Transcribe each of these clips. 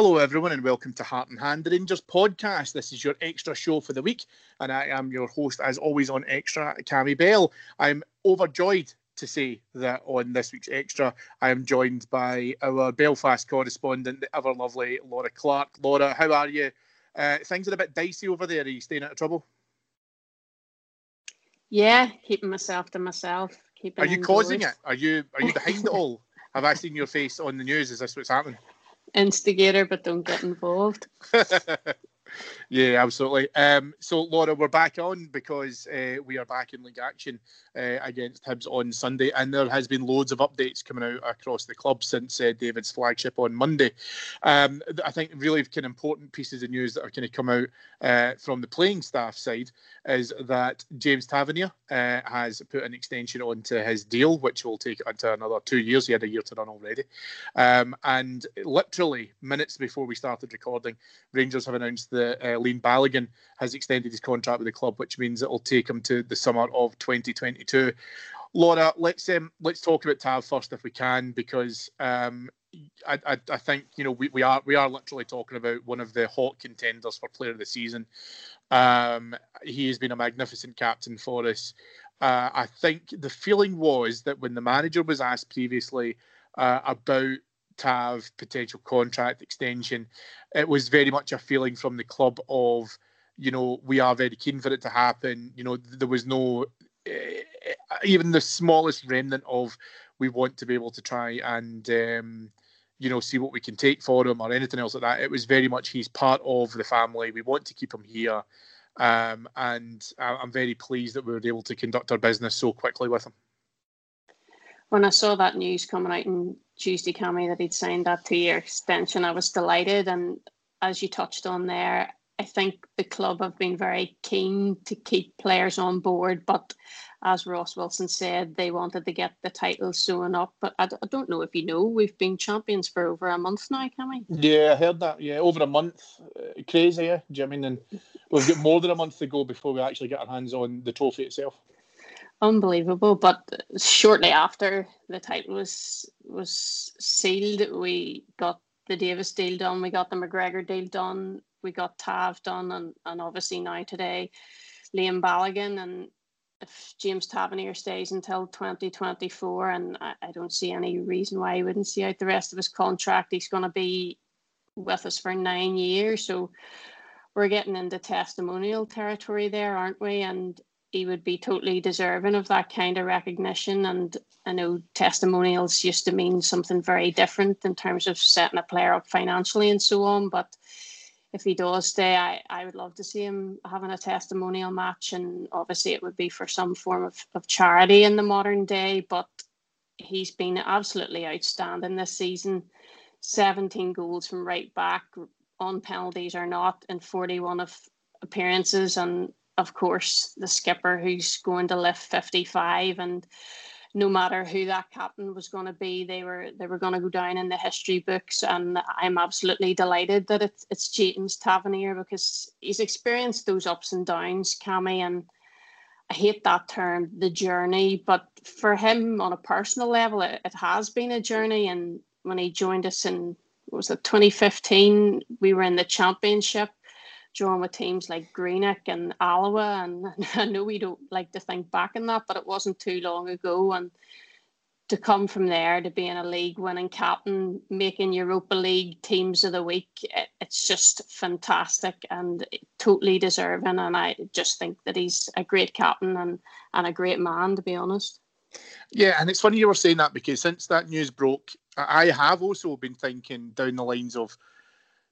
Hello, everyone, and welcome to Heart and Hand, the Rangers podcast. This is your extra show for the week, and I am your host, as always, on Extra, Cammy Bell. I'm overjoyed to say that on this week's Extra, I am joined by our Belfast correspondent, the ever lovely Laura Clark. Laura, how are you? Uh, things are a bit dicey over there. Are you staying out of trouble? Yeah, keeping myself to myself. Keeping Are you indoors. causing it? Are you are you behind it all? Have I seen your face on the news? Is this what's happening? Instigator, but don't get involved. yeah, absolutely. Um, so, Laura, we're back on because uh, we are back in league action uh, against Hibs on Sunday, and there has been loads of updates coming out across the club since uh, David's flagship on Monday. Um, I think really kind of important pieces of news that are kind of come out uh, from the playing staff side is that James Tavernier uh, has put an extension onto his deal, which will take until another two years. He had a year to run already, um, and literally minutes before we started recording, Rangers have announced that uh, Leon Balogun has extended his contract with the club, which means it will take him to the summer of 2022. Laura, let's um, let's talk about Tav first if we can, because um, I, I, I think you know we, we are we are literally talking about one of the hot contenders for Player of the Season. Um, he has been a magnificent captain for us. Uh, I think the feeling was that when the manager was asked previously uh, about Tav potential contract extension, it was very much a feeling from the club of, you know, we are very keen for it to happen. You know, there was no uh, even the smallest remnant of we want to be able to try and um, you know see what we can take for him or anything else like that. It was very much he's part of the family. We want to keep him here. Um, and I'm very pleased that we were able to conduct our business so quickly with him when I saw that news coming out on Tuesday, Cammy, that he'd signed that two year extension, I was delighted. And as you touched on there, I think the club have been very keen to keep players on board, but as Ross Wilson said, they wanted to get the title sewn up. But I, I don't know if you know, we've been champions for over a month now, can we? Yeah, I heard that. Yeah, over a month. Uh, crazy, yeah. Do you mean? And we've got more than a month to go before we actually get our hands on the trophy itself unbelievable. But shortly after the title was was sealed, we got the Davis deal done, we got the McGregor deal done, we got Tav done, and, and obviously now today, Leon Balogun. And if James Tavernier stays until 2024, and I, I don't see any reason why he wouldn't see out the rest of his contract, he's going to be with us for nine years. So we're getting into testimonial territory there, aren't we? And he would be totally deserving of that kind of recognition. And I know testimonials used to mean something very different in terms of setting a player up financially and so on. But if he does stay, I, I would love to see him having a testimonial match. And obviously, it would be for some form of, of charity in the modern day. But he's been absolutely outstanding this season. 17 goals from right back on penalties or not in 41 of appearances and of course the skipper who's going to lift 55 and no matter who that captain was going to be they were they were going to go down in the history books and I'm absolutely delighted that it's it's James Tavernier because he's experienced those ups and downs Cammy and I hate that term the journey but for him on a personal level it, it has been a journey and when he joined us in was it 2015 we were in the championship drawing with teams like Greenock and Alloa and I know we don't like to think back in that but it wasn't too long ago and to come from there to being a league winning captain making Europa League teams of the week it, it's just fantastic and totally deserving and I just think that he's a great captain and and a great man to be honest. Yeah, and it's funny you were saying that because since that news broke, I have also been thinking down the lines of,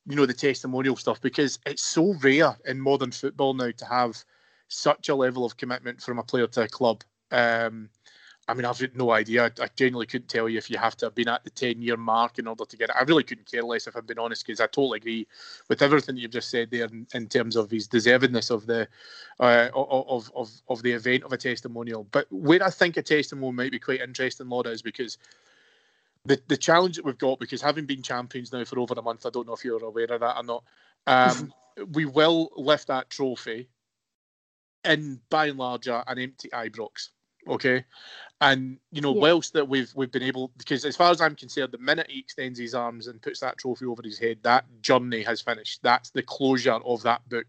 you know, the testimonial stuff because it's so rare in modern football now to have such a level of commitment from a player to a club. Um, I mean, I've no idea. I, genuinely couldn't tell you if you have to have been at the 10 year mark in order to get it. I really couldn't care less if I'm being honest, because I totally agree with everything you've just said there in, in terms of his deservedness of the uh, of, of, of the event of a testimonial. But where I think a testimonial might be quite interesting, Laura, is because the, the challenge that we've got, because having been champions now for over a month, I don't know if you're aware of that or not, um, we will lift that trophy in by and large an empty Ibrox okay and you know, yeah. whilst that we've we've been able, because as far as I'm concerned, the minute he extends his arms and puts that trophy over his head, that journey has finished. That's the closure of that book,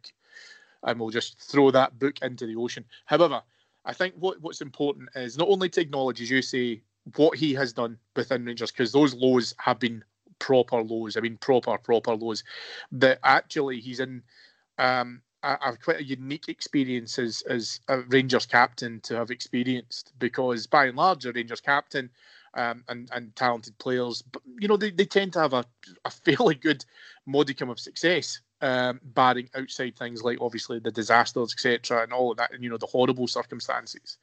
and we'll just throw that book into the ocean. However, I think what what's important is not only to acknowledge, as you say, what he has done within Rangers, because those lows have been proper lows. I mean, proper proper lows. That actually he's in. Um, a, quite a unique experience as as a Rangers captain to have experienced because by and large a Rangers captain um, and and talented players, but you know they, they tend to have a, a fairly good modicum of success, um, barring outside things like obviously the disasters etc. and all of that and you know the horrible circumstances.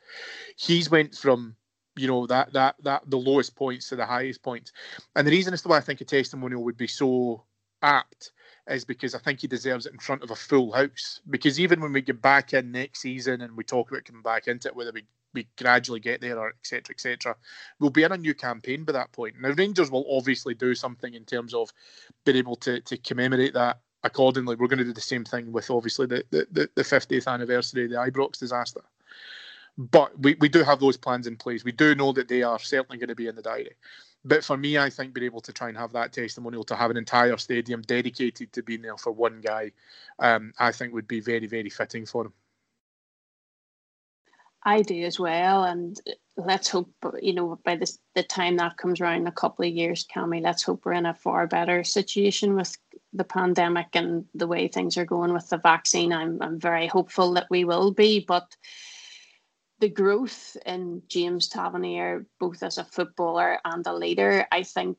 He's went from you know that that that the lowest points to the highest points, and the reason as to why I think a testimonial would be so apt is because I think he deserves it in front of a full house. Because even when we get back in next season and we talk about coming back into it, whether we, we gradually get there or etc. etc., we'll be in a new campaign by that point. Now Rangers will obviously do something in terms of being able to to commemorate that accordingly. We're going to do the same thing with obviously the the, the 50th anniversary of the Ibrox disaster. But we, we do have those plans in place. We do know that they are certainly going to be in the diary. But for me, I think being able to try and have that testimonial to have an entire stadium dedicated to being there for one guy, um, I think would be very, very fitting for him. I do as well, and let's hope you know by this, the time that comes around a couple of years, Cammy. Let's hope we're in a far better situation with the pandemic and the way things are going with the vaccine. I'm I'm very hopeful that we will be, but the growth in James Tavernier, both as a footballer and a leader, I think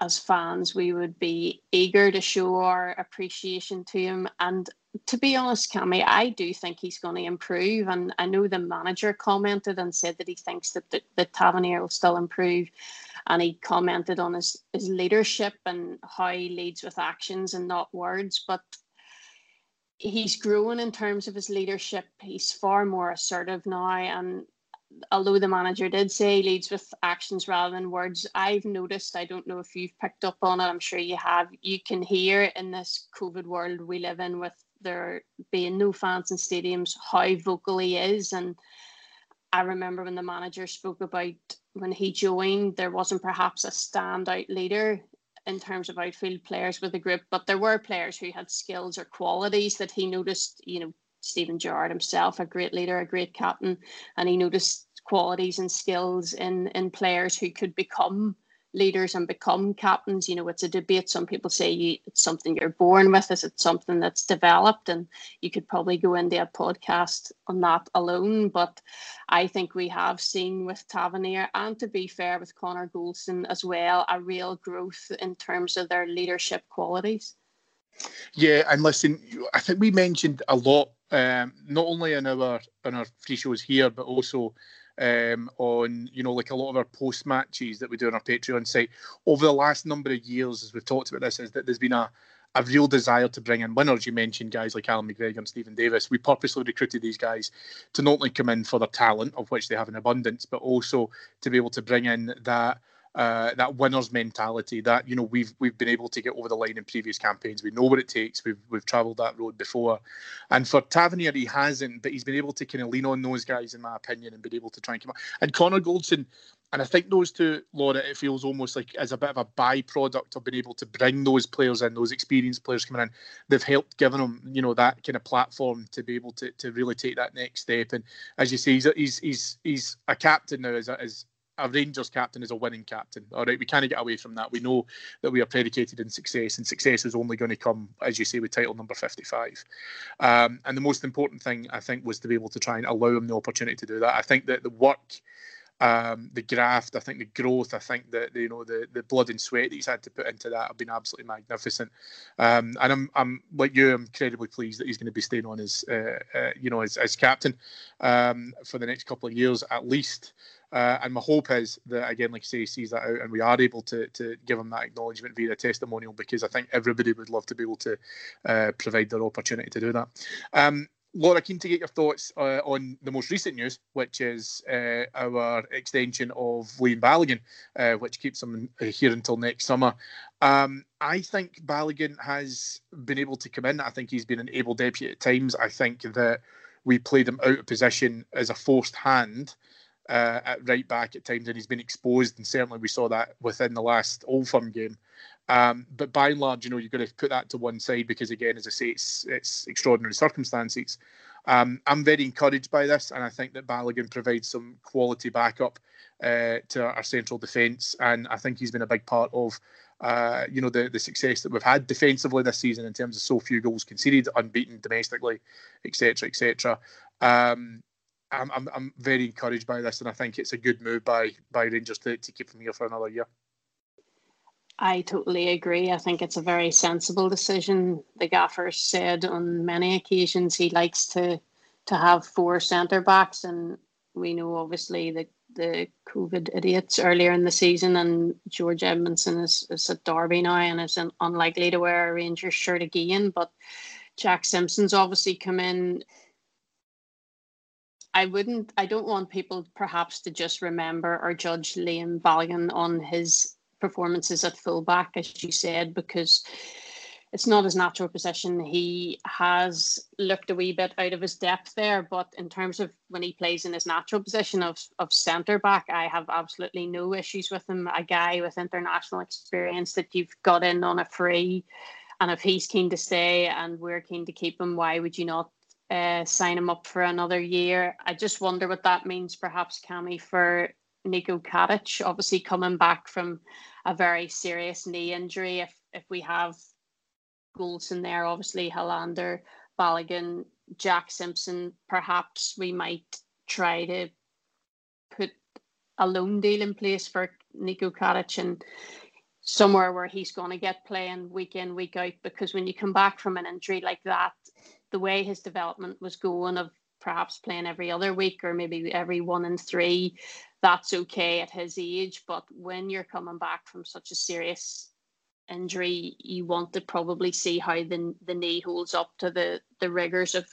as fans we would be eager to show our appreciation to him. And to be honest, Cammy, I do think he's going to improve. And I know the manager commented and said that he thinks that the, the Tavernier will still improve. And he commented on his, his leadership and how he leads with actions and not words. But he's growing in terms of his leadership. He's far more assertive now. And although the manager did say he leads with actions rather than words, I've noticed, I don't know if you've picked up on it, I'm sure you have, you can hear in this COVID world we live in with there being no fans in stadiums how vocal he is. And I remember when the manager spoke about when he joined, there wasn't perhaps a standout leader in terms of outfield players with the group, but there were players who had skills or qualities that he noticed. You know, Steven Gerrard himself, a great leader, a great captain, and he noticed qualities and skills in in players who could become leaders and become captains. You know, it's a debate. Some people say you, it's something you're born with. Is it something that's developed? And you could probably go into a podcast on that alone. But I think we have seen with Tavernier and to be fair with Connor Goldson as well, a real growth in terms of their leadership qualities. Yeah, and listen, I think we mentioned a lot, um, not only in our in our free shows here, but also um, on you know like a lot of our post matches that we do on our Patreon site over the last number of years, as we've talked about this, is that there's been a a real desire to bring in winners. You mentioned guys like Allan McGregor and Steven Davis. We purposely recruited these guys to not only come in for their talent, of which they have an abundance, but also to be able to bring in that uh, that winner's mentality that you know we've we've been able to get over the line in previous campaigns. We know what it takes. We've we've travelled that road before, and for Tavernier he hasn't, but he's been able to kind of lean on those guys in my opinion and been able to try and come up. And Connor Goldson, and I think those two, Laura, it feels almost like as a bit of a byproduct of being able to bring those players in, those experienced players coming in. They've helped given them, you know, that kind of platform to be able to, to really take that next step. And as you say, he's he's he's, he's a captain now as as a Rangers captain is a winning captain. All right, we can't get away from that. We know that we are predicated in success, and success is only going to come, as you say, with title number 55. Um, and the most important thing, I think, was to be able to try and allow him the opportunity to do that. I think that the work um, the graft, I think the growth, I think that you know the the blood and sweat that he's had to put into that have been absolutely magnificent. Um, and I'm I'm like you, I'm incredibly pleased that he's going to be staying on as uh, uh, you know as, as captain um, for the next couple of years at least. Uh, and my hope is that again, like I say, he sees that out, and we are able to to give him that acknowledgement via a testimonial because I think everybody would love to be able to uh, provide their opportunity to do that. Um, Laura, keen to get your thoughts uh, on the most recent news, which is uh, our extension of Leon Balogun, uh, which keeps him here until next summer. Um, I think Balogun has been able to come in. I think he's been an able deputy at times. I think that we played him out of position as a forced hand. Uh, at right back at times, and he's been exposed, and certainly we saw that within the last Old Firm game. Um, but by and large, you know, you've got to put that to one side because, again, as I say, it's it's extraordinary circumstances. Um, I'm very encouraged by this, and I think that Balogun provides some quality backup uh, to our central defence, and I think he's been a big part of. Uh, you know the the success that we've had defensively this season in terms of so few goals conceded, unbeaten domestically, etc., etc. Um, I'm, I'm I'm very encouraged by this, and I think it's a good move by by Rangers to, to keep him here for another year. I totally agree. I think it's a very sensible decision. The gaffer said on many occasions he likes to to have four centre backs, and we know obviously the the COVID idiots earlier in the season, and George Edmundson is, is at Derby now and is unlikely to wear a Rangers shirt again. But Jack Simpson's obviously come in. I wouldn't. I don't want people perhaps to just remember or judge Leon Balogun on his performances at fullback, as you said, because it's not his natural position. He has looked a wee bit out of his depth there, but in terms of when he plays in his natural position of, of centre back, I have absolutely no issues with him. A guy with international experience that you've got in on a free, and if he's keen to stay and we're keen to keep him, why would you not uh, sign him up for another year? I just wonder what that means, perhaps, Cammy, for Nico Katic, obviously coming back from a very serious knee injury. If if we have Goldson there, obviously Helander, Balogun, Jack Simpson, perhaps we might try to put a loan deal in place for Nico Katic and somewhere where he's going to get playing week in, week out. Because when you come back from an injury like that, the way his development was going of perhaps playing every other week or maybe every one in three, that's okay at his age. But when you're coming back from such a serious injury, you want to probably see how the the knee holds up to the the rigors of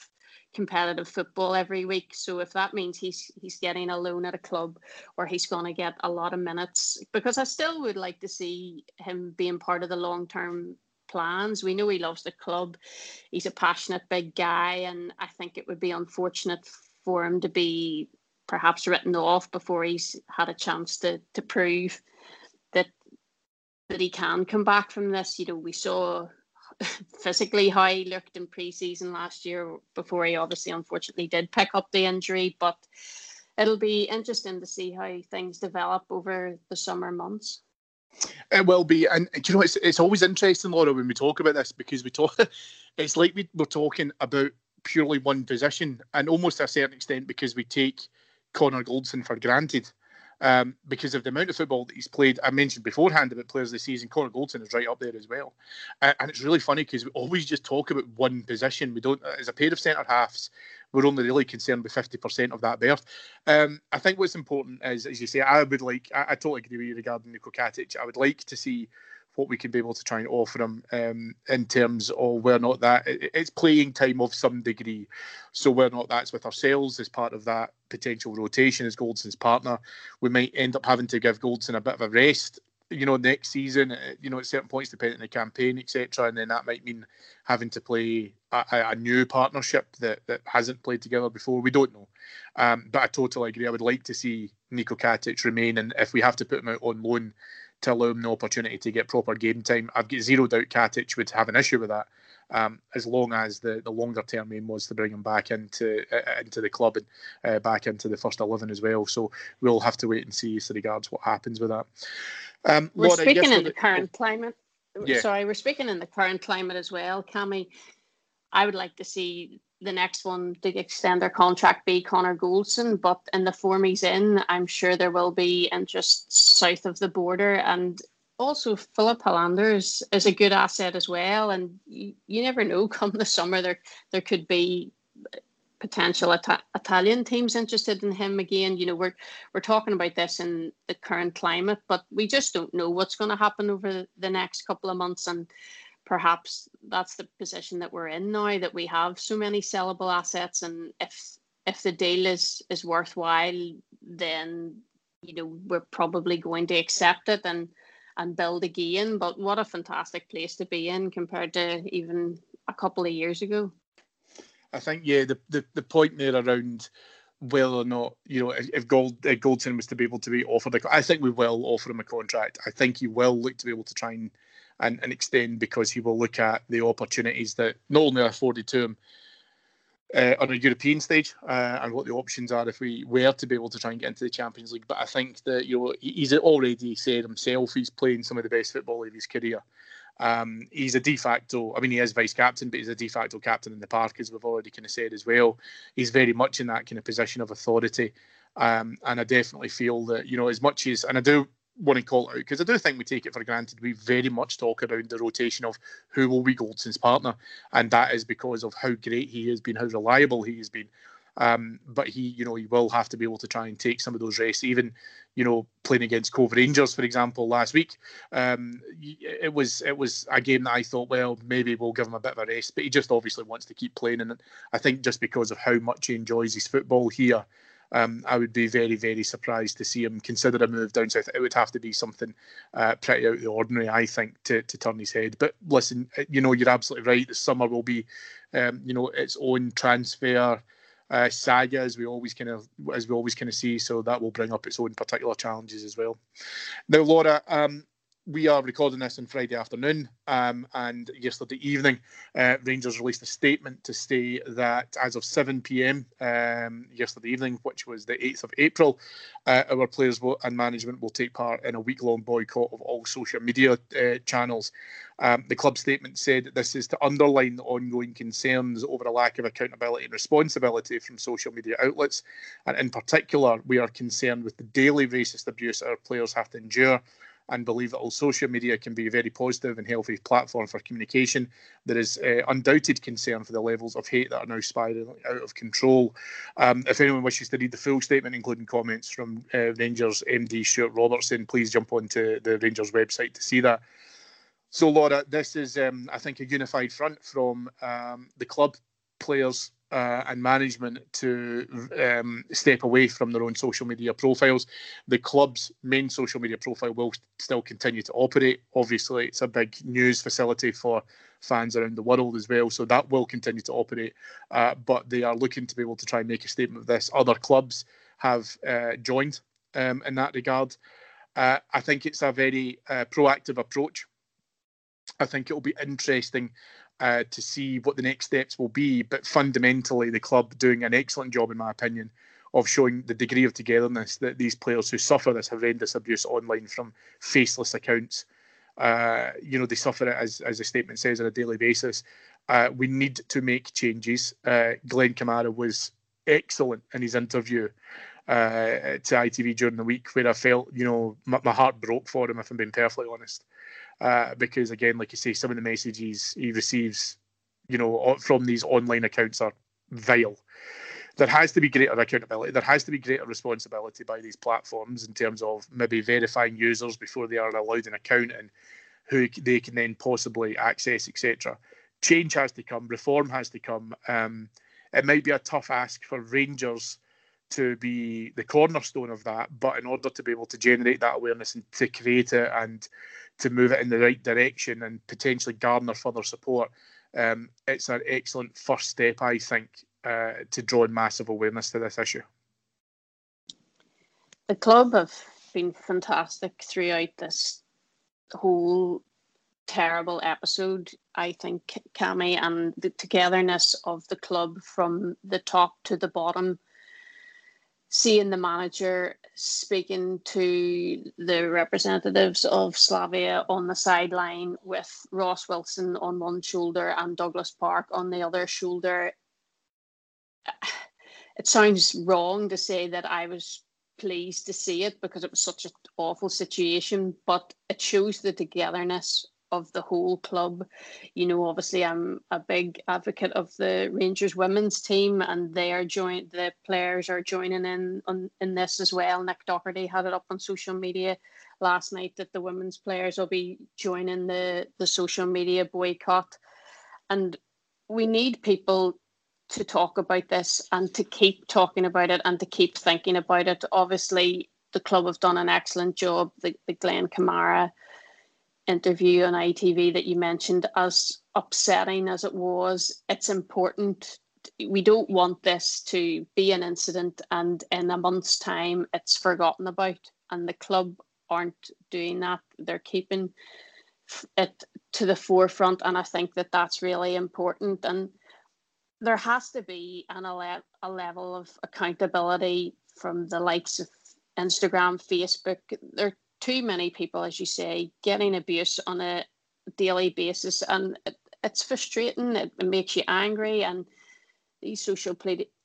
competitive football every week. So if that means he's he's getting a loan at a club where he's going to get a lot of minutes, because I still would like to see him being part of the long term plans. We know he loves the club. He's a passionate big guy, and I think it would be unfortunate for him to be perhaps written off before he's had a chance to to prove that that he can come back from this. You know, we saw physically how he looked in pre-season last year before he obviously unfortunately did pick up the injury, but it'll be interesting to see how things develop over the summer months. It will be, and you know, it's it's always interesting, Laura, when we talk about this because we talk. It's like we, we're talking about purely one position, and almost to a certain extent because we take Connor Goldson for granted. Um, because of the amount of football that he's played. I mentioned beforehand about players this season. Connor Goldson is right up there as well, uh, and it's really funny because we always just talk about one position. We don't, as a pair of centre halves, we're only really concerned with 50% of that berth. Um, I think what's important is, as you say, I would like, I, I totally agree with you regarding Nico Katic. I would like to see what we can be able to try and offer him um, in terms of where not that it's playing time of some degree. So where not that's with ourselves as part of that potential rotation as Goldson's partner, we might end up having to give Goldson a bit of a rest. You know, next season, uh, you know, at certain points, depending on the campaign, etc., and then that might mean having to play a, a, new partnership that, that hasn't played together before. We don't know, um, but I totally agree. I would like to see Nico Katic remain, and if we have to put him out on loan, to allow him the opportunity to get proper game time. I've got zero doubt Katic would have an issue with that. Um, as long as the, the longer term aim was to bring him back into uh, into the club and uh, back into the first eleven as well. So we'll have to wait and see as regards what happens with that. Um, we're speaking in the, the current oh, climate. Yeah. Sorry, we're speaking in the current climate as well, Cammy. I would like to see the next one to extend their contract be Connor Goldson, but in the form he's in, I'm sure there will be interest south of the border. And also, Filip Helander is, is a good asset as well. And you, you never know, come the summer, there there could be potential Ita- Italian teams interested in him again. You know, we're we're talking about this in the current climate, but we just don't know what's going to happen over the next couple of months. And perhaps that's the position that we're in now that we have so many sellable assets and if if the deal is is worthwhile then you know we're probably going to accept it and and build again but what a fantastic place to be in compared to even a couple of years ago i think yeah the the, the point there around whether or not you know if Gold if Goldson was to be able to be offered, a, I think we will offer him a contract. I think he will look to be able to try and and, and extend because he will look at the opportunities that not only are afforded to him uh, on a European stage uh, and what the options are if we were to be able to try and get into the Champions League. But I think that you know he's already said himself he's playing some of the best football of his career. Um, he's a de facto. I mean, he is vice captain, but he's a de facto captain in the park, as we've already kind of said as well. He's very much in that kind of position of authority. Um, and I definitely feel that you know as much as and I do want to call out because I do think we take it for granted. We very much talk around the rotation of who will be Goldson's partner, and that is because of how great he has been, how reliable he has been. Um, but he, you know, he will have to be able to try and take some of those rests. Even, you know, playing against Cove Rangers, for example, last week, um, it was it was a game that I thought, well, maybe we'll give him a bit of a rest. But he just obviously wants to keep playing, and I think just because of how much he enjoys his football here, um, I would be very, very surprised to see him consider a move down south. It would have to be something uh, pretty out of the ordinary, I think, to, to turn his head. But listen, you know, you're absolutely right. The summer will be, um, you know, its own transfer uh, saga, as we always kind of as we always kind of see. So that will bring up its own particular challenges as well. Now, Laura, um, we are recording this on Friday afternoon, um, and yesterday evening, uh, Rangers released a statement to say that as of 7 p.m. Um, yesterday evening, which was the 8th of April, uh, our players and management will take part in a week-long boycott of all social media uh, channels. Um, the club statement said this is to underline the ongoing concerns over a lack of accountability and responsibility from social media outlets, and in particular, we are concerned with the daily racist abuse our players have to endure and believe that all social media can be a very positive and healthy platform for communication. There is uh, undoubted concern for the levels of hate that are now spiraling out of control. Um, if anyone wishes to read the full statement, including comments from uh, Rangers MD Stuart Robertson, please jump onto the Rangers website to see that. So, Laura, this is, um, I think, a unified front from um, the club, players, uh, and management to um, step away from their own social media profiles. The club's main social media profile will still continue to operate. Obviously, it's a big news facility for fans around the world as well, so that will continue to operate. Uh, but they are looking to be able to try and make a statement of this. Other clubs have uh, joined um, in that regard. Uh, I think it's a very uh, proactive approach. I think it will be interesting uh, to see what the next steps will be. But fundamentally, the club doing an excellent job, in my opinion, of showing the degree of togetherness that these players who suffer this horrendous abuse online from faceless accounts, uh, you know, they suffer it as as the statement says on a daily basis. Uh, we need to make changes. Uh, Glenn Kamara was excellent in his interview uh, to ITV during the week, where I felt, you know, my, my heart broke for him, if I'm being perfectly honest uh, because again, like you say, some of the messages he receives, you know, from these online accounts are vile. There has to be greater accountability. There has to be greater responsibility by these platforms in terms of maybe verifying users before they are allowed an account and who they can then possibly access, etc. Change has to come. Reform has to come. Um, it might be a tough ask for Rangers to be the cornerstone of that. But in order to be able to generate that awareness and to create it and to move it in the right direction and potentially garner further support, um, it's an excellent first step, I think, uh, to draw massive awareness to this issue. The club have been fantastic throughout this whole terrible episode. I think Cammy and the togetherness of the club from the top to the bottom seeing the manager speaking to the representatives of Slavia on the sideline with Ross Wilson on one shoulder and Douglas Park on the other shoulder. It sounds wrong to say that I was pleased to see it because it was such an awful situation, but it shows the togetherness of the whole club. You know, obviously, I'm a big advocate of the Rangers women's team, and they are joined. The players are joining in on in this as well. Nick Doherty had it up on social media last night that the women's players will be joining the the social media boycott, and we need people to talk about this and to keep talking about it and to keep thinking about it. Obviously, the club have done an excellent job. The, the Glenn Kamara interview on ITV that you mentioned, as upsetting as it was, it's important. We don't want this to be an incident and in a month's time it's forgotten about. And the club aren't doing that. They're keeping it to the forefront. And I think that that's really important. And there has to be an, a, level of accountability from the likes of Instagram, Facebook. There too many people, as you say, getting abuse on a daily basis, and it, it's frustrating. It, makes you angry, and these social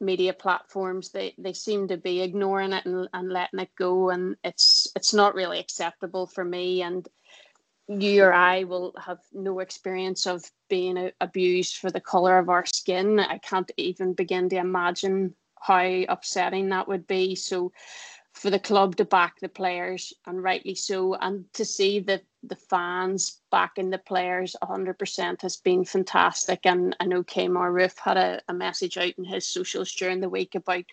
media platforms they, they seem to be ignoring it and, and letting it go, and it's it's not really acceptable for me. And you or I will have no experience of being abused for the color of our skin. I can't even begin to imagine how upsetting that would be. So for the club to back the players, and rightly so, and to see that the fans backing the players 100% has been fantastic. And I know Kemar Roofe had a, a message out in his socials during the week about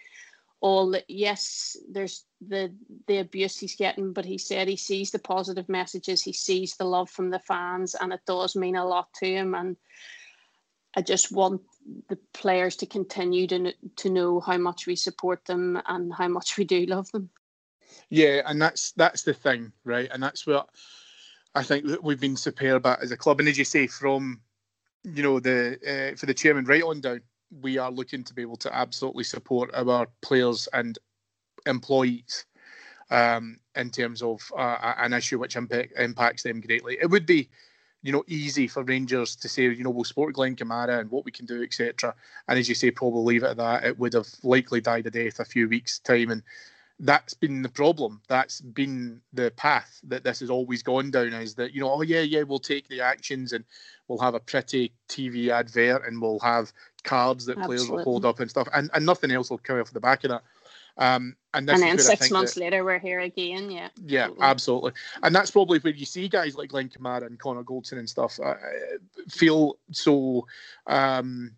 all that. Yes, there's the the abuse he's getting, but he said he sees the positive messages, he sees the love from the fans, and it does mean a lot to him. And I just want the players to continue to to know how much we support them and how much we do love them. Yeah, and that's that's the thing, right? And that's what I think that we've been superb at as a club. And as you say, from you know the uh, for the chairman right on down, we are looking to be able to absolutely support our players and employees um, in terms of uh, an issue which impact, impacts them greatly. It would be you know, easy for Rangers to say, you know, we'll support Glenn Kamara and what we can do, etc. And as you say, probably leave it at that. It would have likely died a death a few weeks' time, and that's been the problem. That's been the path that this has always gone down. Is that you know, oh yeah, yeah, we'll take the actions and we'll have a pretty TV advert and we'll have cards that Absolutely. players will hold up and stuff, and, and nothing else will come off the back of that. Um, and, and then six months that, later, we're here again. Yeah. Yeah, absolutely. absolutely. And that's probably where you see guys like Glenn Kamara and Connor Goldson and stuff uh, feel so. Um,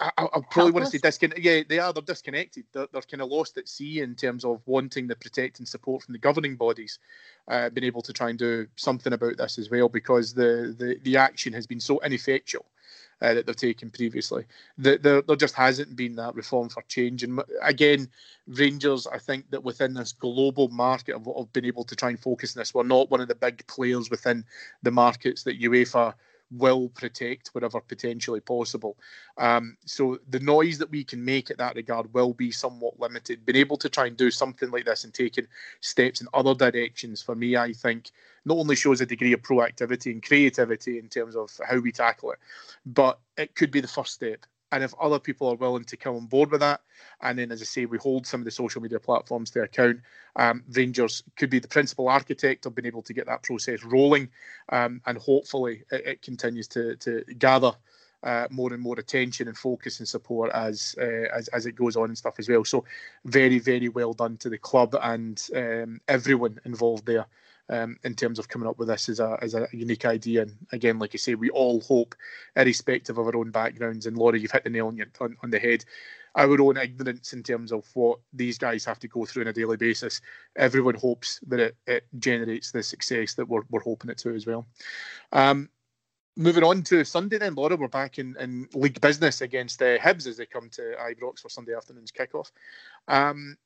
I, I probably Helpless. want to say disconnected. Yeah, they are. They're disconnected. They're, they're kind of lost at sea in terms of wanting the protect and support from the governing bodies, uh, being able to try and do something about this as well because the the, the action has been so ineffectual uh, that they've taken previously. The, there, there just hasn't been that reform for change. And again, Rangers, I think that within this global market of, of being able to try and focus on this, we're not one of the big players within the markets that UEFA will protect wherever potentially possible. Um, so the noise that we can make at that regard will be somewhat limited. Being able to try and do something like this and taking steps in other directions for me, I think, not only shows a degree of proactivity and creativity in terms of how we tackle it, but it could be the first step. And if other people are willing to come on board with that, and then, as I say, we hold some of the social media platforms to account, um, Rangers could be the principal architect of being able to get that process rolling, um, and hopefully it, it, continues to to gather uh, more and more attention and focus and support as uh, as as it goes on and stuff as well. So very very well done to the club and um, everyone involved there. Um, in terms of coming up with this as a, as a unique idea. And again, like I say, we all hope, irrespective of our own backgrounds, and Laura, you've hit the nail on, your, on, on the head, our own ignorance in terms of what these guys have to go through on a daily basis. Everyone hopes that it, it generates the success that we're, we're hoping it to as well. Um, moving on to Sunday then, Laura, we're back in, in league business against uh, Hibs as they come to Ibrox for Sunday afternoon's kickoff. Um,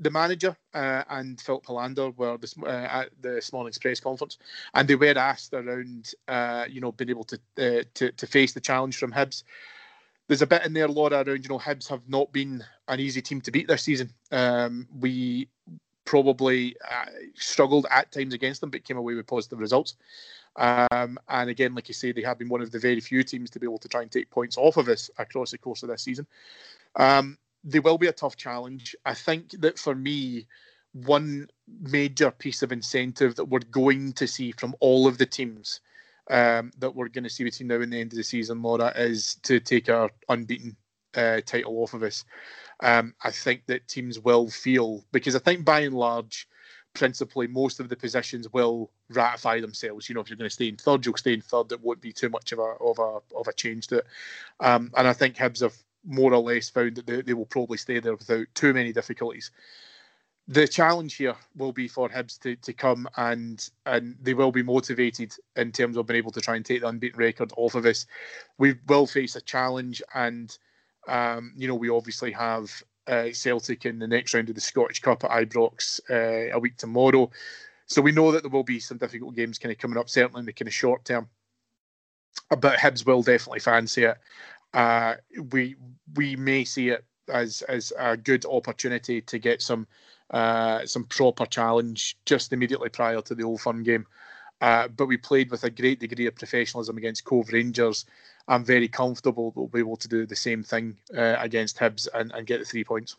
the manager uh, and Filip Helander were this, uh, at this morning's press conference, and they were asked around, uh, you know, being able to, uh, to to face the challenge from Hibs. There's a bit in there, Laura, around you know Hibs have not been an easy team to beat this season. Um, we probably uh, struggled at times against them, but came away with positive results. Um, and again, like you say, they have been one of the very few teams to be able to try and take points off of us across the course of this season. Um, they will be a tough challenge. I think that for me, one major piece of incentive that we're going to see from all of the teams um, that we're going to see between now and the end of the season, Laura, is to take our unbeaten uh, title off of us. Um, I think that teams will feel because I think by and large, principally most of the positions will ratify themselves. You know, if you're going to stay in third, you'll stay in third. It won't be too much of a of a of a change to it. Um, and I think Hibs have more or less found that they, they will probably stay there without too many difficulties. The challenge here will be for Hibs to, to come and and they will be motivated in terms of being able to try and take the unbeaten record off of us. We will face a challenge, and um, you know we obviously have uh, Celtic in the next round of the Scottish Cup at Ibrox uh, a week tomorrow. So we know that there will be some difficult games kind of coming up, certainly in the kind of short term. But Hibs will definitely fancy it uh, we we may see it as as a good opportunity to get some uh, some proper challenge just immediately prior to the Old Firm game. Uh, but we played with a great degree of professionalism against Cove Rangers. I'm very comfortable that we'll be able to do the same thing uh, against Hibs and, and get the three points.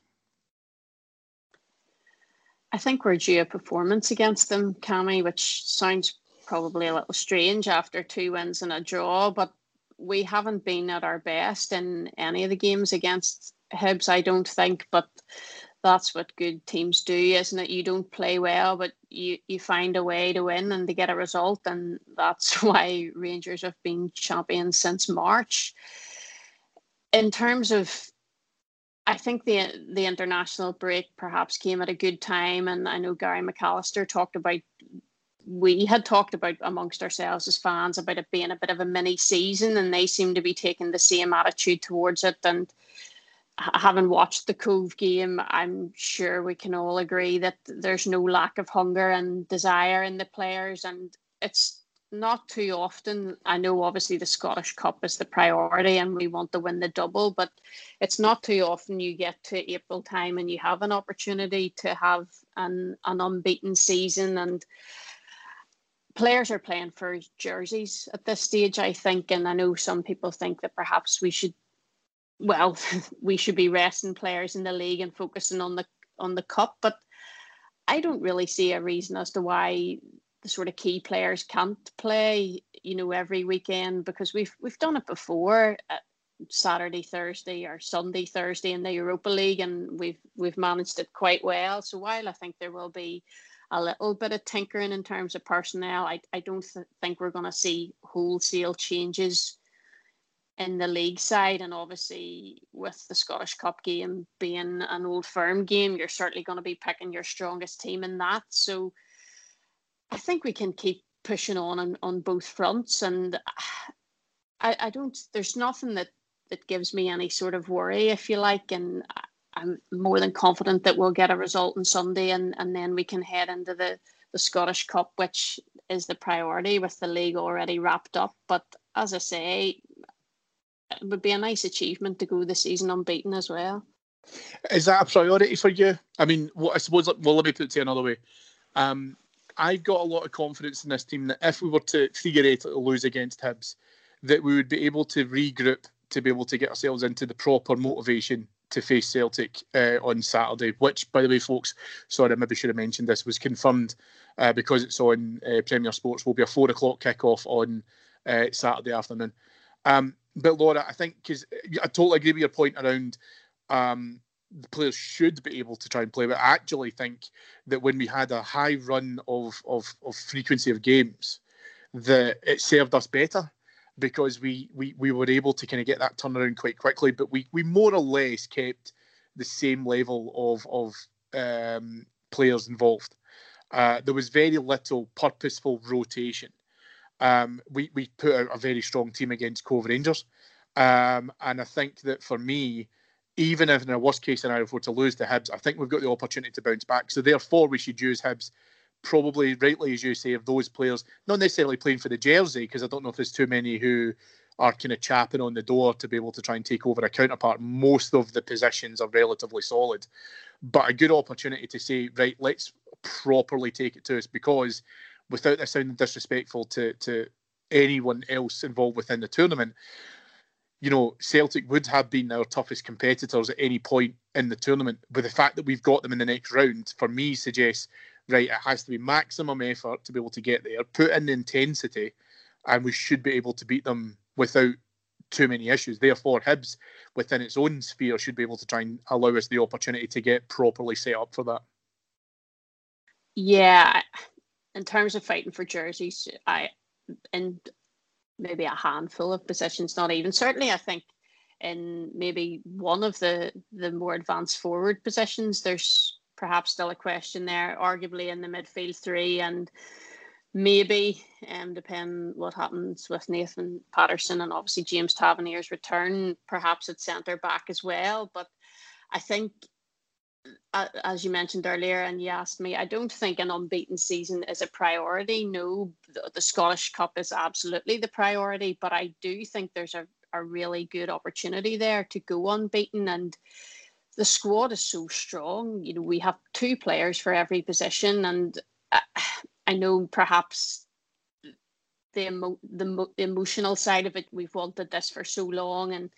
I think we're due a performance against them, Cammy, which sounds probably a little strange after two wins and a draw, but we haven't been at our best in any of the games against Hibs, I don't think, but that's what good teams do, isn't it? You don't play well, but you, you find a way to win and to get a result, and that's why Rangers have been champions since March. In terms of I think the the international break perhaps came at a good time, and I know Gary McAllister talked about we had talked about amongst ourselves as fans about it being a bit of a mini season, and they seem to be taking the same attitude towards it. And having watched the Cove game, I'm sure we can all agree that there's no lack of hunger and desire in the players, and it's not too often. I know obviously the Scottish Cup is the priority and we want to win the double, but it's not too often you get to April time and you have an opportunity to have an, an unbeaten season and players are playing for jerseys at this stage, I think, and I know some people think that perhaps we should, well, we should be resting players in the league and focusing on the on the cup, but I don't really see a reason as to why the sort of key players can't play, you know, every weekend because we've we've done it before. Uh, Saturday, Thursday, or Sunday, Thursday in the Europa League, and we've we've managed it quite well. So while I think there will be a little bit of tinkering in terms of personnel. I, I don't th- think we're going to see wholesale changes in the league side. And obviously, with the Scottish Cup game being an old firm game, you're certainly going to be picking your strongest team in that. So I think we can keep pushing on on, on both fronts. And I, I don't, there's nothing that, that gives me any sort of worry, if you like. And I'm more than confident that we'll get a result on Sunday and, and then we can head into the, the Scottish Cup, which is the priority with the league already wrapped up. But as I say, it would be a nice achievement to go the season unbeaten as well. Is that a priority for you? I mean, what I suppose, well, let me put it to you another way. Um, I've got a lot of confidence in this team that if we were to theoretically lose against Hibs, that we would be able to regroup to be able to get ourselves into the proper motivation to face Celtic uh, on Saturday, which, by the way, folks, sorry, I maybe should have mentioned this, was confirmed uh, because it's on uh, Premier Sports, will be a four o'clock kickoff on uh, Saturday afternoon. Um, but Laura, I think because I totally agree with your point around um, the players should be able to try and play. But I actually think that when we had a high run of of, of frequency of games, that it served us better because we, we we were able to kind of get that turnaround quite quickly. But we we more or less kept the same level of of um, players involved. Uh, there was very little purposeful rotation. Um, we we put out a very strong team against Cove Rangers, um, and I think that for me, even if in a worst case scenario, if we're to lose to Hibs, I think we've got the opportunity to bounce back. So therefore, we should use Hibs probably rightly as you say of those players, not necessarily playing for the jersey because I don't know if there's too many who are kind of chapping on the door to be able to try and take over a counterpart. Most of the positions are relatively solid, but a good opportunity to say, right, let's properly take it to us because without this sounding disrespectful to to anyone else involved within the tournament, you know, Celtic would have been our toughest competitors at any point in the tournament. But the fact that we've got them in the next round, for me, suggests right, it has to be maximum effort to be able to get there, put in the intensity, and we should be able to beat them without too many issues. Therefore, Hibs within its own sphere should be able to try and allow us the opportunity to get properly set up for that. Yeah, in terms of fighting for jerseys, I in maybe a handful of positions, not even certainly. I think in maybe one of the the more advanced forward positions, there's perhaps still a question there, arguably in the midfield three and maybe um depend what happens with Nathan Patterson and obviously James Tavernier's return, perhaps at centre back as well. But I think as you mentioned earlier, and you asked me, I don't think an unbeaten season is a priority. No, the, the, Scottish Cup is absolutely the priority, but I do think there's a, a really good opportunity there to go unbeaten. And the squad is so strong. You know, we have two players for every position, and uh, I, I know perhaps the, emo- the, the emotional side of it. We've wanted this for so long, and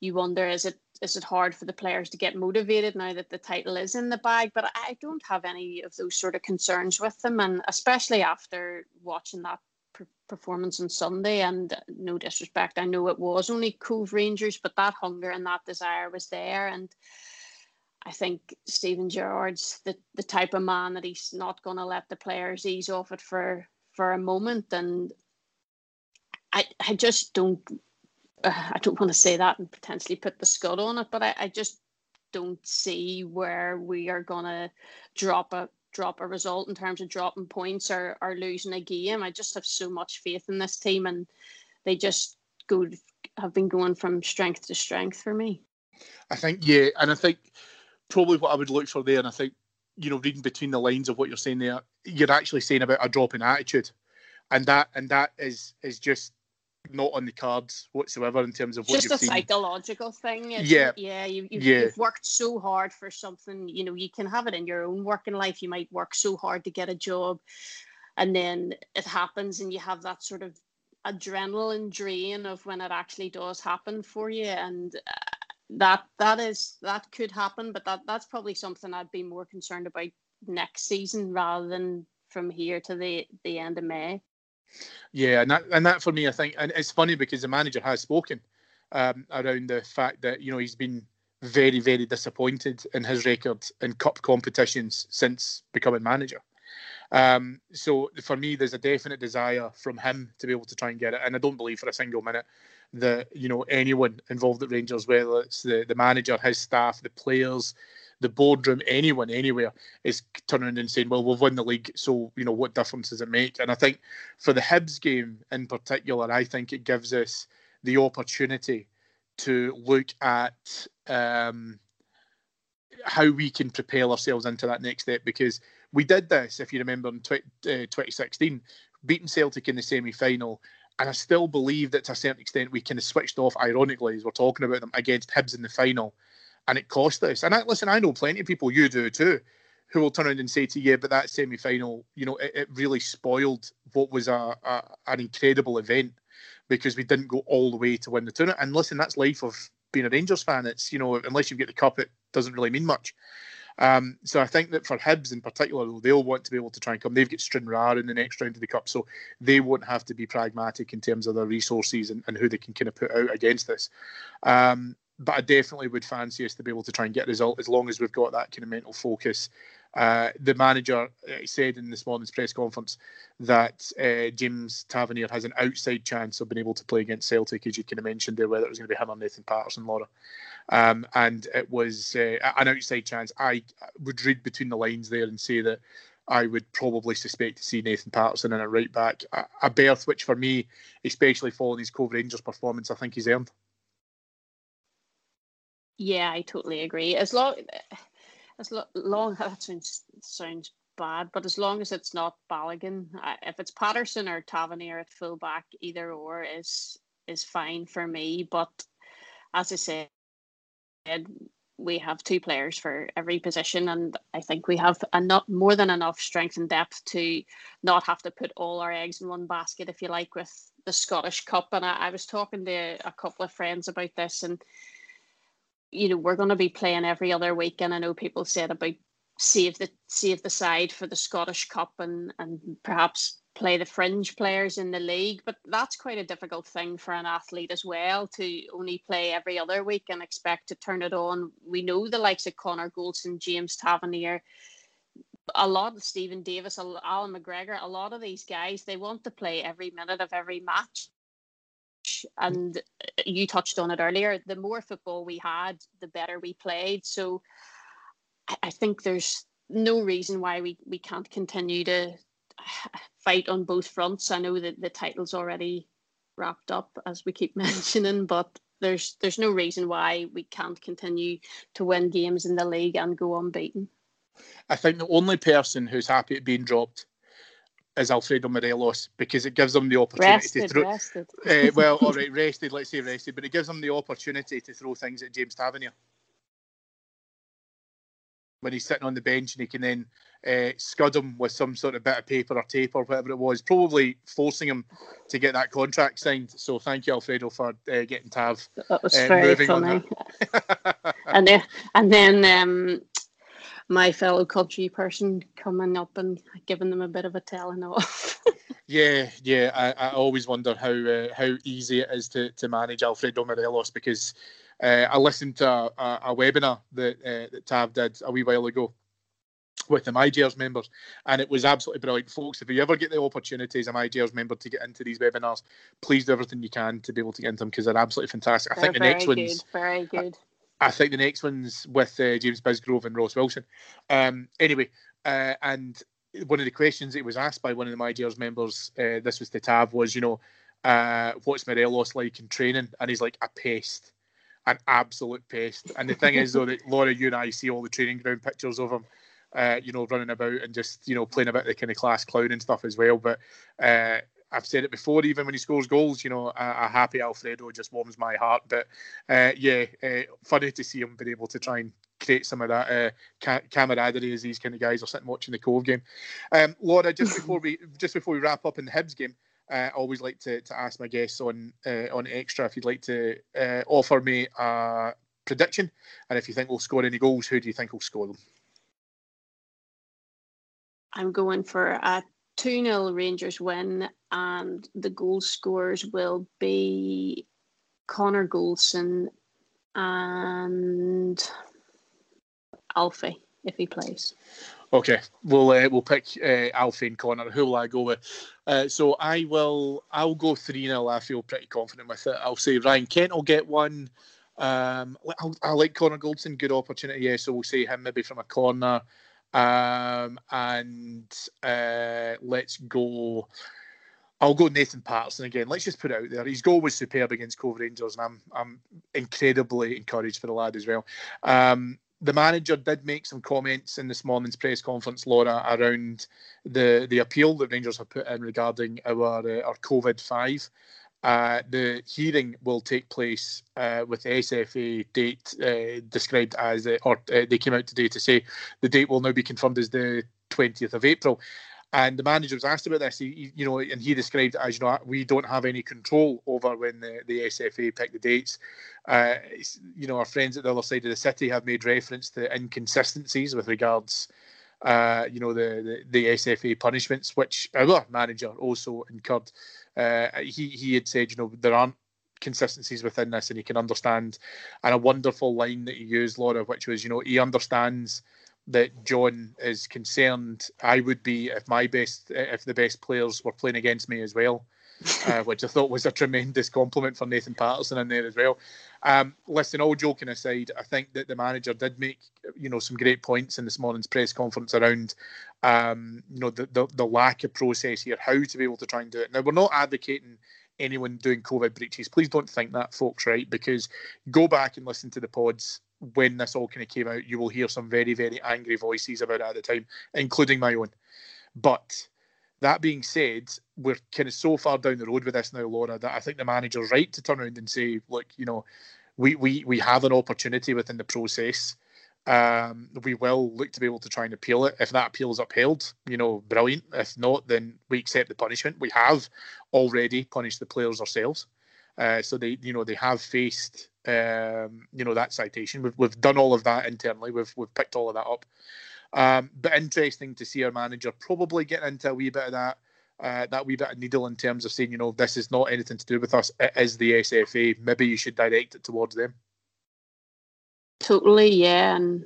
you wonder is it is it hard for the players to get motivated now that the title is in the bag? But I don't have any of those sort of concerns with them, and especially after watching that performance on Sunday. And no disrespect, I know it was only Cove Rangers, but that hunger and that desire was there. And I think Steven Gerrard's the, the type of man that he's not going to let the players ease off it for for a moment. And I I just don't uh, I don't want to say that and potentially put the scud on it, but I, I just don't see where we are going to drop a drop a result in terms of dropping points or, or losing a game. I just have so much faith in this team, and they just go have been going from strength to strength for me. I think yeah, and I think probably what I would look for there, and I think you know reading between the lines of what you're saying there, you're actually saying about a drop in attitude, and that and that is is just not on the cards whatsoever in terms of what just you've a seen. psychological thing. Yeah, yeah. You, you've, yeah. you've worked so hard for something. You know, you can have it in your own working life. You might work so hard to get a job, and then it happens, and you have that sort of adrenaline drain of when it actually does happen for you, and. Uh, that that is that could happen, but that that's probably something I'd be more concerned about next season rather than from here to the the end of May. Yeah, and that and that for me, I think, and it's funny because the manager has spoken um, around the fact that you know he's been very, very disappointed in his record in cup competitions since becoming manager. Um, so for me, there's a definite desire from him to be able to try and get it, and I don't believe for a single minute that you know anyone involved at Rangers, whether it's the the manager, his staff, the players, the boardroom, anyone, anywhere, is turning and saying, "Well, we've won the league, so you know what difference does it make?" And I think for the Hibs game in particular, I think it gives us the opportunity to look at um, how we can propel ourselves into that next step because we did this, if you remember, in 20, uh, 2016, beating Celtic in the semi final. And I still believe that to a certain extent we kind of switched off, ironically, as we're talking about them against Hibs in the final and it cost us. And I, listen, I know plenty of people, you do too, who will turn around and say to you, but that semi final, you know, it, it, really spoiled what was a, a, an incredible event because we didn't go all the way to win the tournament. And listen, that's life of being a Rangers fan. It's, you know, unless you get the cup, it doesn't really mean much. Um, so I think that for Hibs in particular, they'll want to be able to try and come. They've got Stranraer in the next round of the cup, so they won't have to be pragmatic in terms of their resources and, and who they can kind of put out against this. Um, but I definitely would fancy us to be able to try and get a result as long as we've got that kind of mental focus. Uh, the manager uh, said in this morning's press conference that uh, James Tavernier has an outside chance of being able to play against Celtic, as you kind of mentioned there, whether it was going to be him or Nathan Patterson, Laura. Um, and it was uh, an outside chance. I would read between the lines there and say that I would probably suspect to see Nathan Patterson in a right back, a, berth which for me, especially following his Cove Rangers performance, I think he's earned. Yeah, I totally agree. As long as long that sounds sounds bad, but as long as it's not Balogun, if it's Patterson or Tavernier at fullback, either or is is fine for me. But as I said, we have two players for every position, and I think we have enough more than enough strength and depth to not have to put all our eggs in one basket, if you like, with the Scottish Cup. And I, I was talking to a couple of friends about this, and you know, we're going to be playing every other week, and I know people said about save the save the side for the Scottish Cup and and perhaps play the fringe players in the league, but that's quite a difficult thing for an athlete as well to only play every other week and expect to turn it on. We know the likes of Connor Goldson, James Tavernier, a lot of Steven Davis, Allan McGregor, a lot of these guys, they want to play every minute of every match and uh, you touched on it earlier. The more football we had, the better we played. So I think there's no reason why we, we can't continue to fight on both fronts. I know that the title's already wrapped up, as we keep mentioning, but there's there's no reason why we can't continue to win games in the league and go unbeaten. I think the only person who's happy at being dropped is Alfredo Morelos because it gives them the opportunity rested, to throw. Rested. Uh, well, all right, rested. Let's say rested, but it gives them the opportunity to throw things at James Tavernier when he's sitting on the bench and he can then uh, scud him with some sort of bit of paper or tape or whatever it was, probably forcing him to get that contract signed. So thank you, Alfredo, for uh, getting Tav. That was uh, very funny. and then, and then um, my fellow country person coming up and giving them a bit of a telling off. yeah, yeah. I, I always wonder how uh, how easy it is to, to manage Alfredo Morelos because uh, I listened to a, a, a webinar that uh, that Tav did a wee while ago with the MyGers members, and it was absolutely brilliant, folks. If you ever get the opportunity as a MyGers member to get into these webinars, please do everything you can to be able to get into them because they're absolutely fantastic. They're I think the next good, one's very good. I think the next one's with uh, James Bisgrove and Ross Wilson. Um, anyway, uh, and one of the questions that was asked by one of the MyGers members, uh, this was to Tav, was, you know, uh, what's Morelos like in training? And he's like, a pest, an absolute pest. And the thing is, though, that Laura, you and I see all the training ground pictures of him. Uh, you know, running about and just you know playing about the kind of class clown and stuff as well. But uh, I've said it before, even when he scores goals, you know, a, a happy Alfredo just warms my heart. But uh, yeah, uh, funny to see him being able to try and create some of that uh, ca- camaraderie as these kind of guys are sitting watching the Cove game. Um, Laura, just before we just before we wrap up in the Hibs game, uh, I always like to, to ask my guests on uh, on extra if you'd like to uh, offer me a prediction, and if you think we'll score any goals, who do you think will score them? I'm going for a 2 0 Rangers win, and the goal scorers will be Connor Goldson and Alfie if he plays. Okay, we'll uh, we'll pick uh, Alfie and Connor. Who will I go with? Uh, so I will. I'll go three 0 I feel pretty confident with it. I'll say Ryan Kent will get one. Um, I, like Connor Goldson. Good opportunity. Yeah, so we'll say him maybe from a corner. Um, and uh, let's go. I'll go Nathan Patterson again. Let's just put it out there. His goal was superb against Cove Rangers, and I'm I'm incredibly encouraged for the lad as well. Um, the manager did make some comments in this morning's press conference, Laura, around the the appeal that Rangers have put in regarding our uh, our COVID five. Uh, the hearing will take place uh, with the SFA date uh, described as, or uh, they came out today to say the date will now be confirmed as the 20th of April. And the manager was asked about this, he, you know, and he described it as, you know, we don't have any control over when the, the SFA pick the dates. Uh, you know, our friends at the other side of the city have made reference to inconsistencies with regards, uh, you know, the, the, the SFA punishments, which our manager also incurred. Uh, he, he had said, you know, there aren't consistencies within this and he can understand. And a wonderful line that he used, Laura, which was, you know, he understands – that John is concerned. I would be if my best, if the best players were playing against me as well, uh, which I thought was a tremendous compliment for Nathan Patterson in there as well. Um, listen, all joking aside, I think that the manager did make you know some great points in this morning's press conference around um, you know the, the the lack of process here, how to be able to try and do it. Now we're not advocating anyone doing COVID breaches. Please don't think that, folks, right? Because go back and listen to the pods when this all kind of came out, you will hear some very, very angry voices about it at the time, including my own. But that being said, we're kind of so far down the road with this now, Laura, that I think the manager's right to turn around and say, look, you know, we we we have an opportunity within the process. Um, we will look to be able to try and appeal it. If that appeal is upheld, you know, brilliant. If not, then we accept the punishment. We have already punished the players ourselves. Uh, so they, you know, they have faced, um, you know, that citation. We've, we've done all of that internally. We've we've picked all of that up. Um, but interesting to see our manager probably getting into a wee bit of that, uh, that wee bit of needle in terms of saying, you know, this is not anything to do with us. It is the SFA. Maybe you should direct it towards them. Totally, yeah. And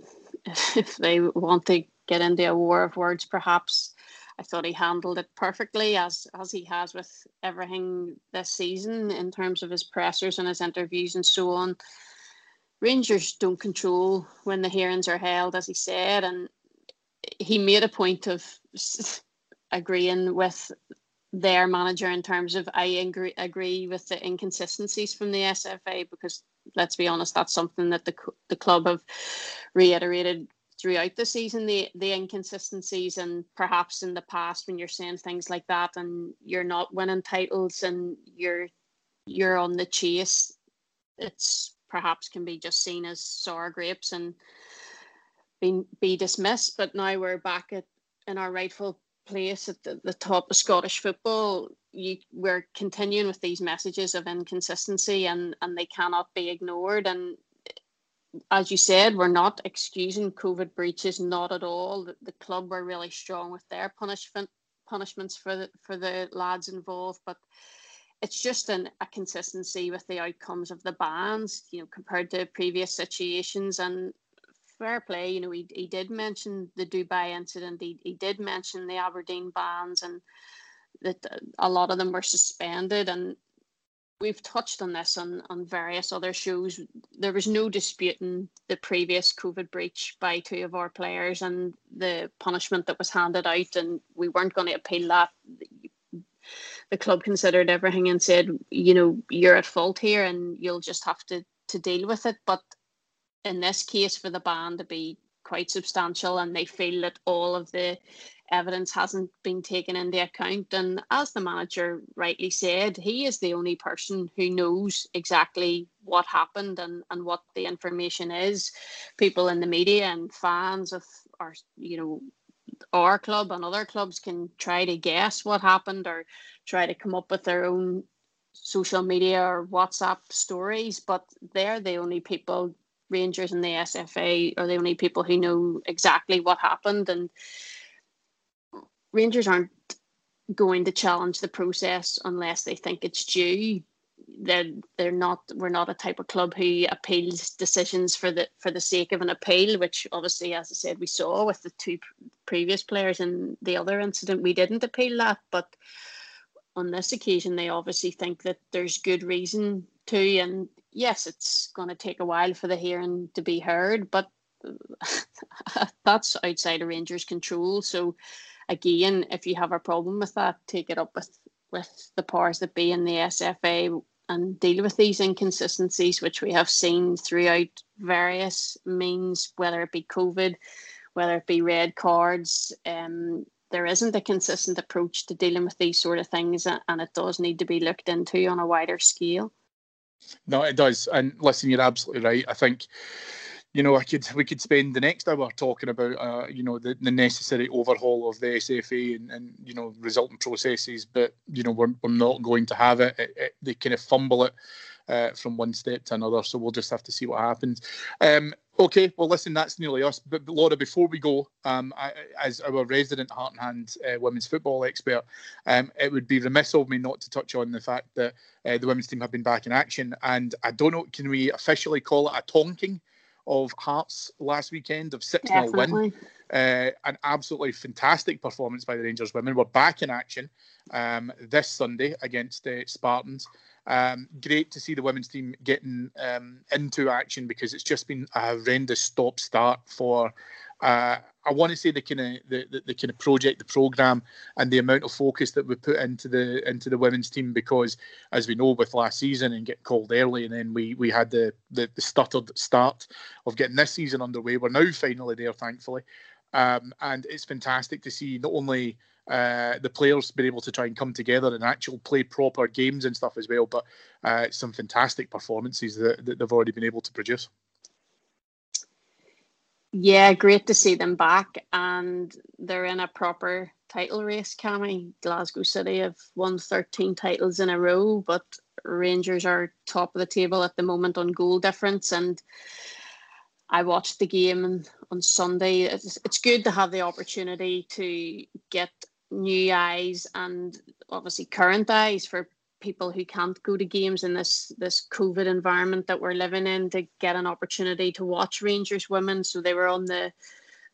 if they want to get into a war of words, perhaps I thought he handled it perfectly as as he has with everything this season in terms of his pressers and his interviews and so on. Rangers don't control when the hearings are held, as he said, and he made a point of agreeing with their manager in terms of I agree, agree with the inconsistencies from the SFA because let's be honest, that's something that the the club have reiterated throughout the season the the inconsistencies and perhaps in the past when you're saying things like that and you're not winning titles and you're you're on the chase it's perhaps can be just seen as sour grapes and be, be dismissed but now we're back at in our rightful place at the, the top of Scottish football you we're continuing with these messages of inconsistency and and they cannot be ignored and as you said, we're not excusing COVID breaches, not at all. The, the club were really strong with their punishment punishments for the for the lads involved, but it's just an, a consistency with the outcomes of the bans, you know, compared to previous situations. And fair play, you know, he, he did mention the Dubai incident. He, he did mention the Aberdeen bans and that a lot of them were suspended. And we've touched on this on, on various other shows. There was no disputing the previous COVID breach by two of our players and the punishment that was handed out, and we weren't going to appeal that. The club considered everything and said, you know, you're at fault here, and you'll just have to to deal with it. But in this case, for the ban to be quite substantial, and they feel that all of the evidence hasn't been taken into account. And as the manager rightly said, he is the only person who knows exactly what happened and, and what the information is. People in the media and fans of our, you know, our club and other clubs can try to guess what happened or try to come up with their own social media or WhatsApp stories, but they're the only people Rangers and the SFA are the only people who know exactly what happened and Rangers aren't going to challenge the process unless they think it's due. They're they're not we're not a type of club who appeals decisions for the for the sake of an appeal, which obviously, as I said, we saw with the two previous players in the other incident. We didn't appeal that, but on this occasion, they obviously think that there's good reason to. And yes, it's going to take a while for the hearing to be heard, but that's outside of Rangers' control. So again, if you have a problem with that, take it up with with the powers that be in the SFA and deal with these inconsistencies, which we have seen throughout various means, whether it be COVID, whether it be red cards. Um, there isn't a consistent approach to dealing with these sort of things, and it does need to be looked into on a wider scale. No, it does. And listen, you're absolutely right. I think you know, I could we could spend the next hour talking about uh, you know the, the necessary overhaul of the SFA and, and you know resulting processes, but you know we're, we're not going to have it. it, it they kind of fumble it uh, from one step to another, so we'll just have to see what happens. Um, okay, well listen, that's nearly us. But, but Laura, before we go, um, I, as our resident Heart and Hand uh, women's football expert, um, it would be remiss of me not to touch on the fact that uh, the women's team have been back in action, and I don't know, can we officially call it a tonking? of Hearts last weekend of 6 0 win. Uh, an absolutely fantastic performance by the Rangers women. We're back in action um, this Sunday against uh, Spartans. Um, great to see the women's team getting um, into action because it's just been a horrendous stop start for uh, I want to say the kind of the, the, the, kind of project, the program, and the amount of focus that we put into the into the women's team because, as we know, with last season and get called early, and then we we had the, the the stuttered start of getting this season underway. We're now finally there, thankfully, um, and it's fantastic to see not only uh, the players been able to try and come together and actually play proper games and stuff as well, but uh, some fantastic performances that, that they've already been able to produce. Yeah, great to see them back, and they're in a proper title race. Cammy Glasgow City have won thirteen titles in a row, but Rangers are top of the table at the moment on goal difference. And I watched the game on Sunday. It's, it's good to have the opportunity to get new eyes and obviously current eyes for people who can't go to games in this this COVID environment that we're living in to get an opportunity to watch Rangers women. So they were on the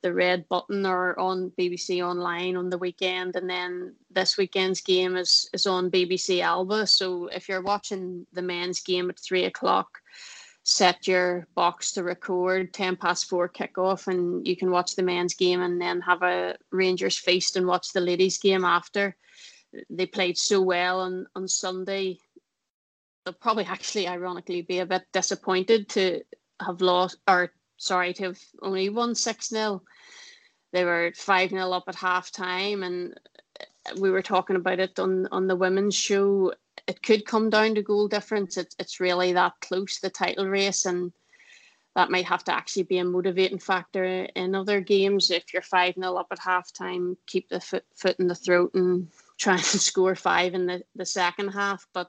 the red button or on BBC online on the weekend, and then this weekend's game is is on BBC Alba. So if you're watching the men's game at three o'clock, set your box to record 10 past four kickoff and you can watch the men's game and then have a Rangers feast and watch the ladies game after they played so well on, on Sunday. They'll probably actually, ironically, be a bit disappointed to have lost, or sorry, to have only won 6 0. They were 5 0 up at half time, and we were talking about it on, on the women's show. It could come down to goal difference. It's, it's really that close, the title race, and that might have to actually be a motivating factor in other games. If you're 5 0 up at half time, keep the foot, foot in the throat and try and score five in the, the second half. But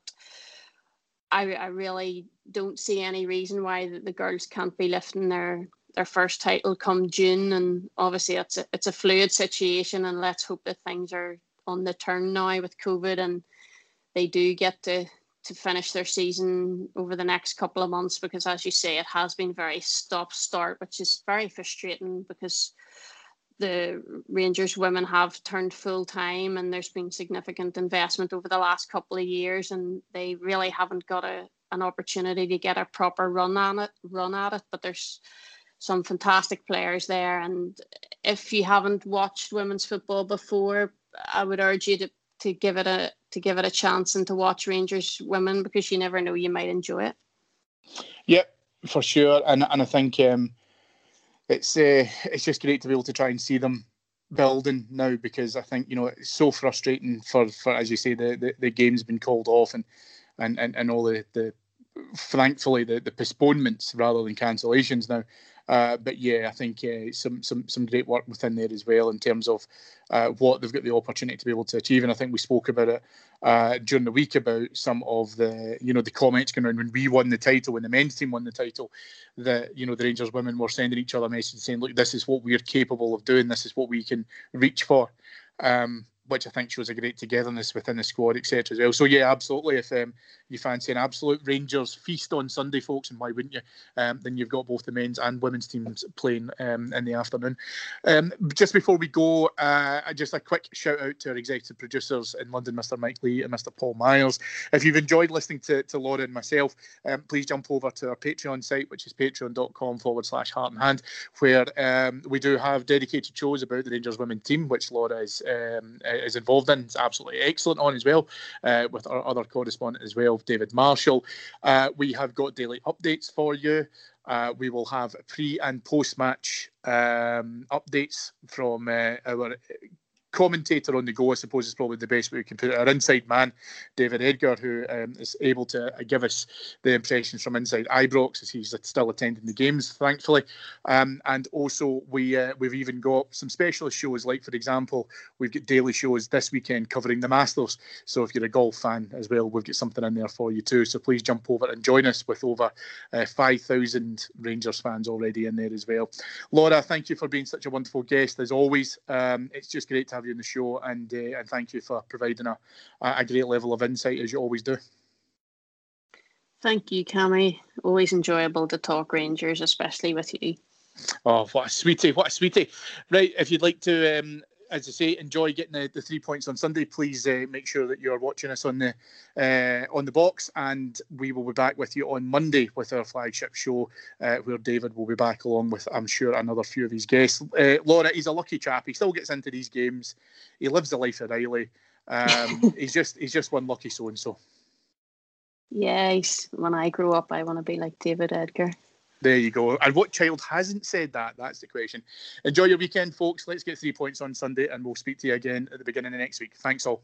I, I really don't see any reason why the, the girls can't be lifting their their first title come June. And obviously, it's a, it's a fluid situation, and let's hope that things are on the turn now with COVID and they do get to to finish their season over the next couple of months because as you say it has been very stop start which is very frustrating because the Rangers women have turned full time and there's been significant investment over the last couple of years and they really haven't got a, an opportunity to get a proper run on it run at it. But there's some fantastic players there. And if you haven't watched women's football before I would urge you to, to give it a to give it a chance and to watch Rangers women because you never know you might enjoy it. Yep, for sure and and I think um it's uh, it's just great to be able to try and see them building now because I think you know it's so frustrating for, for as you say the, the, the game's been called off and and, and, and all the, the thankfully the, the postponements rather than cancellations now uh, but yeah, I think uh, some some some great work within there as well in terms of uh, what they've got the opportunity to be able to achieve. And I think we spoke about it uh, during the week about some of the you know the comments going around when we won the title, when the men's team won the title, that you know the Rangers women were sending each other messages saying, "Look, this is what we're capable of doing. This is what we can reach for." Um, which I think shows a great togetherness within the squad, etc. as well. So yeah, absolutely. If um, you fancy an absolute Rangers feast on Sunday, folks, and why wouldn't you? Um, then you've got both the men's and women's teams playing um, in the afternoon. Um, just before we go, uh, just a quick shout out to our executive producers in London, Mr. Mike Lee and Mr. Paul Myers. If you've enjoyed listening to, to Laura and myself, um, please jump over to our Patreon site, which is patreon.com forward slash heart and hand, where um, we do have dedicated shows about the Rangers women team, which Laura is is involved in. It's absolutely excellent on as well, uh, with our other correspondent as well, David Marshall. Uh, we have got daily updates for you. Uh, we will have pre and post match um, updates from uh, our commentator on the go, I suppose, is probably the best way we can put it. Our inside man, David Edgar, who um, is able to uh, give us the impressions from inside Ibrox as he's still attending the games, thankfully. Um, and also, we uh, we've even got some specialist shows, like for example, we've got daily shows this weekend covering the Masters. So if you're a golf fan as well, we've got something in there for you too. So please jump over and join us with over uh, 5,000 Rangers fans already in there as well. Laura, thank you for being such a wonderful guest as always. Um, it's just great to have you on the show, and uh, and thank you for providing a, a great level of insight as you always do. Thank you, Cammy. Always enjoyable to talk Rangers, especially with you. Oh, what a sweetie! What a sweetie! Right, if you'd like to um, as I say, enjoy getting the, the three points on Sunday. Please uh, make sure that you're watching us on the uh, on the box, and we will be back with you on Monday with our flagship show, uh, where David will be back along with, I'm sure, another few of his guests. Uh, Laura, he's a lucky chap. He still gets into these games. He lives the life of Riley. Um, he's just he's just one lucky so and so. Yes, when I grow up, I want to be like David Edgar. There you go. And what child hasn't said that? That's the question. Enjoy your weekend, folks. Let's get three points on Sunday, and we'll speak to you again at the beginning of next week. Thanks all.